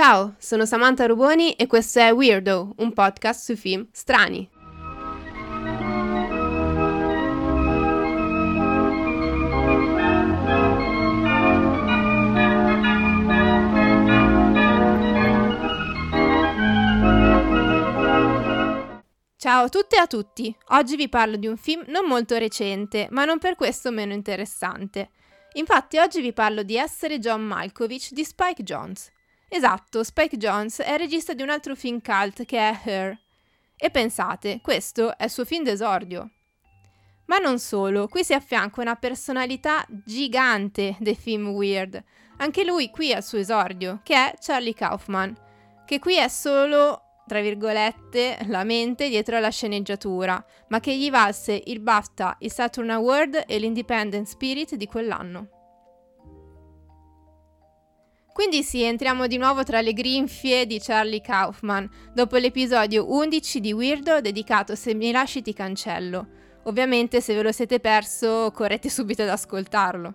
Ciao, sono Samantha Ruboni e questo è Weirdo, un podcast sui film strani. Ciao a tutte e a tutti! Oggi vi parlo di un film non molto recente, ma non per questo meno interessante. Infatti oggi vi parlo di Essere John Malkovich di Spike Jones. Esatto, Spike Jones è regista di un altro film cult che è Her. E pensate, questo è il suo film d'esordio. Ma non solo, qui si affianca una personalità gigante dei film weird. Anche lui qui al suo esordio, che è Charlie Kaufman, che qui è solo tra virgolette, la mente dietro alla sceneggiatura, ma che gli valse il BAFTA, il Saturn Award e l'Independent Spirit di quell'anno. Quindi sì, entriamo di nuovo tra le grinfie di Charlie Kaufman, dopo l'episodio 11 di Weirdo dedicato Se mi lasci ti cancello. Ovviamente se ve lo siete perso correte subito ad ascoltarlo.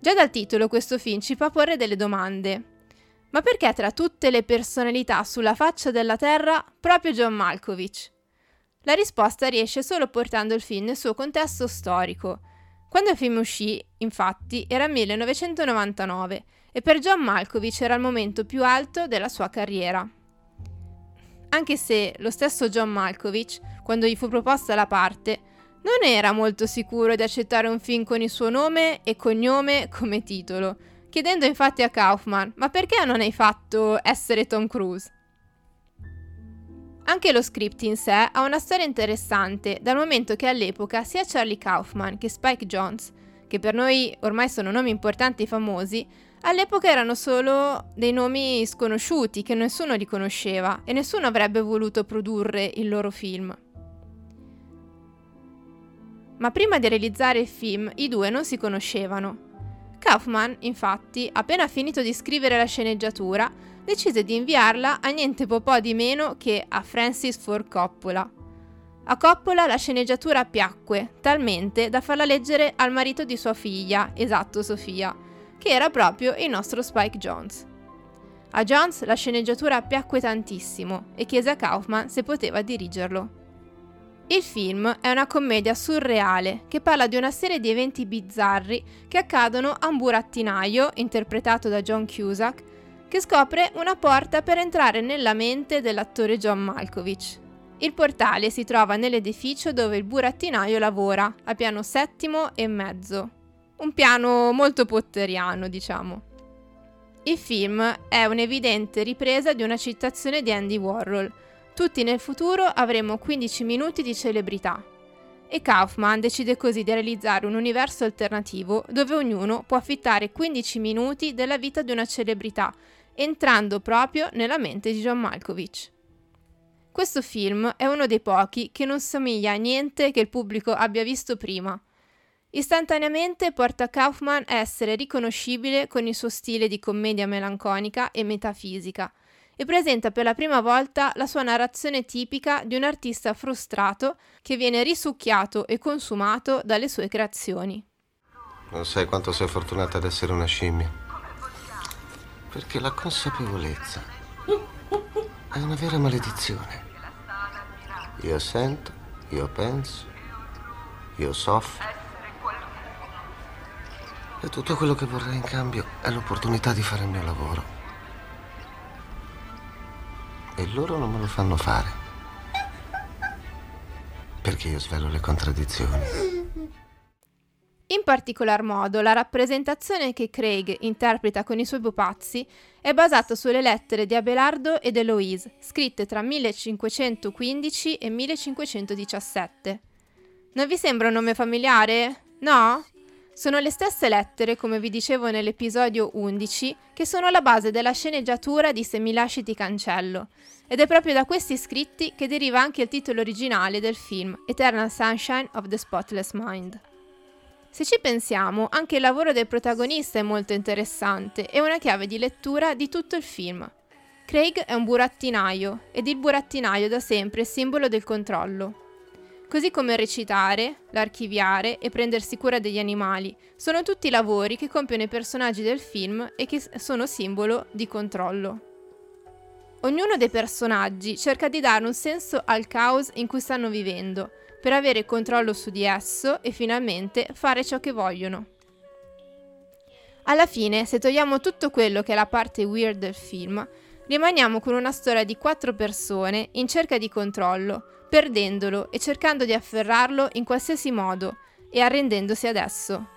Già dal titolo questo film ci fa porre delle domande. Ma perché tra tutte le personalità sulla faccia della Terra proprio John Malkovich? La risposta riesce solo portando il film nel suo contesto storico. Quando il film uscì, infatti, era 1999 e per John Malkovich era il momento più alto della sua carriera. Anche se lo stesso John Malkovich, quando gli fu proposta la parte, non era molto sicuro di accettare un film con il suo nome e cognome come titolo, chiedendo infatti a Kaufman, ma perché non hai fatto essere Tom Cruise? Anche lo script in sé ha una storia interessante, dal momento che all'epoca sia Charlie Kaufman che Spike Jones, che per noi ormai sono nomi importanti e famosi, all'epoca erano solo dei nomi sconosciuti che nessuno riconosceva e nessuno avrebbe voluto produrre il loro film. Ma prima di realizzare il film i due non si conoscevano Kaufman, infatti, appena finito di scrivere la sceneggiatura, decise di inviarla a niente po' di meno che a Francis Ford Coppola. A Coppola la sceneggiatura piacque, talmente da farla leggere al marito di sua figlia, esatto Sofia, che era proprio il nostro Spike Jones. A Jones la sceneggiatura piacque tantissimo e chiese a Kaufman se poteva dirigerlo. Il film è una commedia surreale che parla di una serie di eventi bizzarri che accadono a un burattinaio, interpretato da John Cusack, che scopre una porta per entrare nella mente dell'attore John Malkovich. Il portale si trova nell'edificio dove il burattinaio lavora, a piano settimo e mezzo. Un piano molto potteriano, diciamo. Il film è un'evidente ripresa di una citazione di Andy Warhol, tutti nel futuro avremo 15 minuti di celebrità. E Kaufman decide così di realizzare un universo alternativo dove ognuno può affittare 15 minuti della vita di una celebrità, entrando proprio nella mente di John Malkovich. Questo film è uno dei pochi che non somiglia a niente che il pubblico abbia visto prima. Istantaneamente porta Kaufman a essere riconoscibile con il suo stile di commedia melanconica e metafisica, e presenta per la prima volta la sua narrazione tipica di un artista frustrato che viene risucchiato e consumato dalle sue creazioni. Non sai quanto sei fortunata ad essere una scimmia. Perché la consapevolezza è una vera maledizione. Io sento, io penso, io soffro. E tutto quello che vorrei in cambio è l'opportunità di fare il mio lavoro e loro non me lo fanno fare. Perché io svelo le contraddizioni. Particolar modo, la rappresentazione che Craig interpreta con i suoi pupazzi è basata sulle lettere di Abelardo ed Eloise, scritte tra 1515 e 1517. Non vi sembra un nome familiare? No? Sono le stesse lettere, come vi dicevo nell'episodio 11, che sono la base della sceneggiatura di Se mi lasci ti cancello, ed è proprio da questi scritti che deriva anche il titolo originale del film, Eternal Sunshine of the Spotless Mind. Se ci pensiamo, anche il lavoro del protagonista è molto interessante e una chiave di lettura di tutto il film. Craig è un burattinaio ed il burattinaio da sempre è simbolo del controllo. così come recitare, l'archiviare e prendersi cura degli animali. Sono tutti lavori che compiono i personaggi del film e che sono simbolo di controllo. Ognuno dei personaggi cerca di dare un senso al caos in cui stanno vivendo, per avere controllo su di esso e finalmente fare ciò che vogliono. Alla fine, se togliamo tutto quello che è la parte weird del film, rimaniamo con una storia di quattro persone in cerca di controllo, perdendolo e cercando di afferrarlo in qualsiasi modo e arrendendosi ad esso.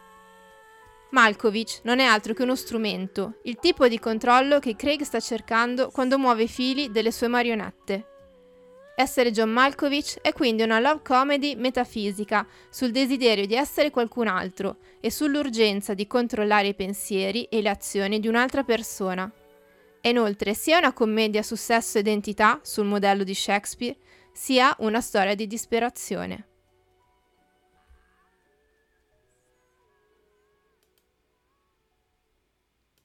Malkovich non è altro che uno strumento, il tipo di controllo che Craig sta cercando quando muove i fili delle sue marionette. Essere John Malkovich è quindi una love comedy metafisica sul desiderio di essere qualcun altro e sull'urgenza di controllare i pensieri e le azioni di un'altra persona. È inoltre sia una commedia su sesso e identità, sul modello di Shakespeare, sia una storia di disperazione.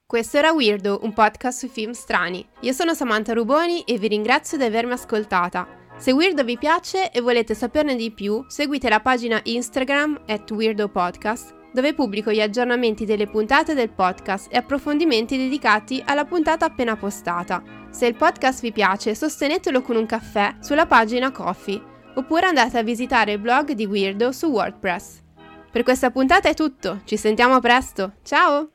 Questo era Weirdo, un podcast sui film strani. Io sono Samantha Ruboni e vi ringrazio di avermi ascoltata. Se Weirdo vi piace e volete saperne di più, seguite la pagina Instagram at weirdopodcast dove pubblico gli aggiornamenti delle puntate del podcast e approfondimenti dedicati alla puntata appena postata. Se il podcast vi piace, sostenetelo con un caffè sulla pagina Coffee, oppure andate a visitare il blog di Weirdo su WordPress. Per questa puntata è tutto, ci sentiamo presto, ciao!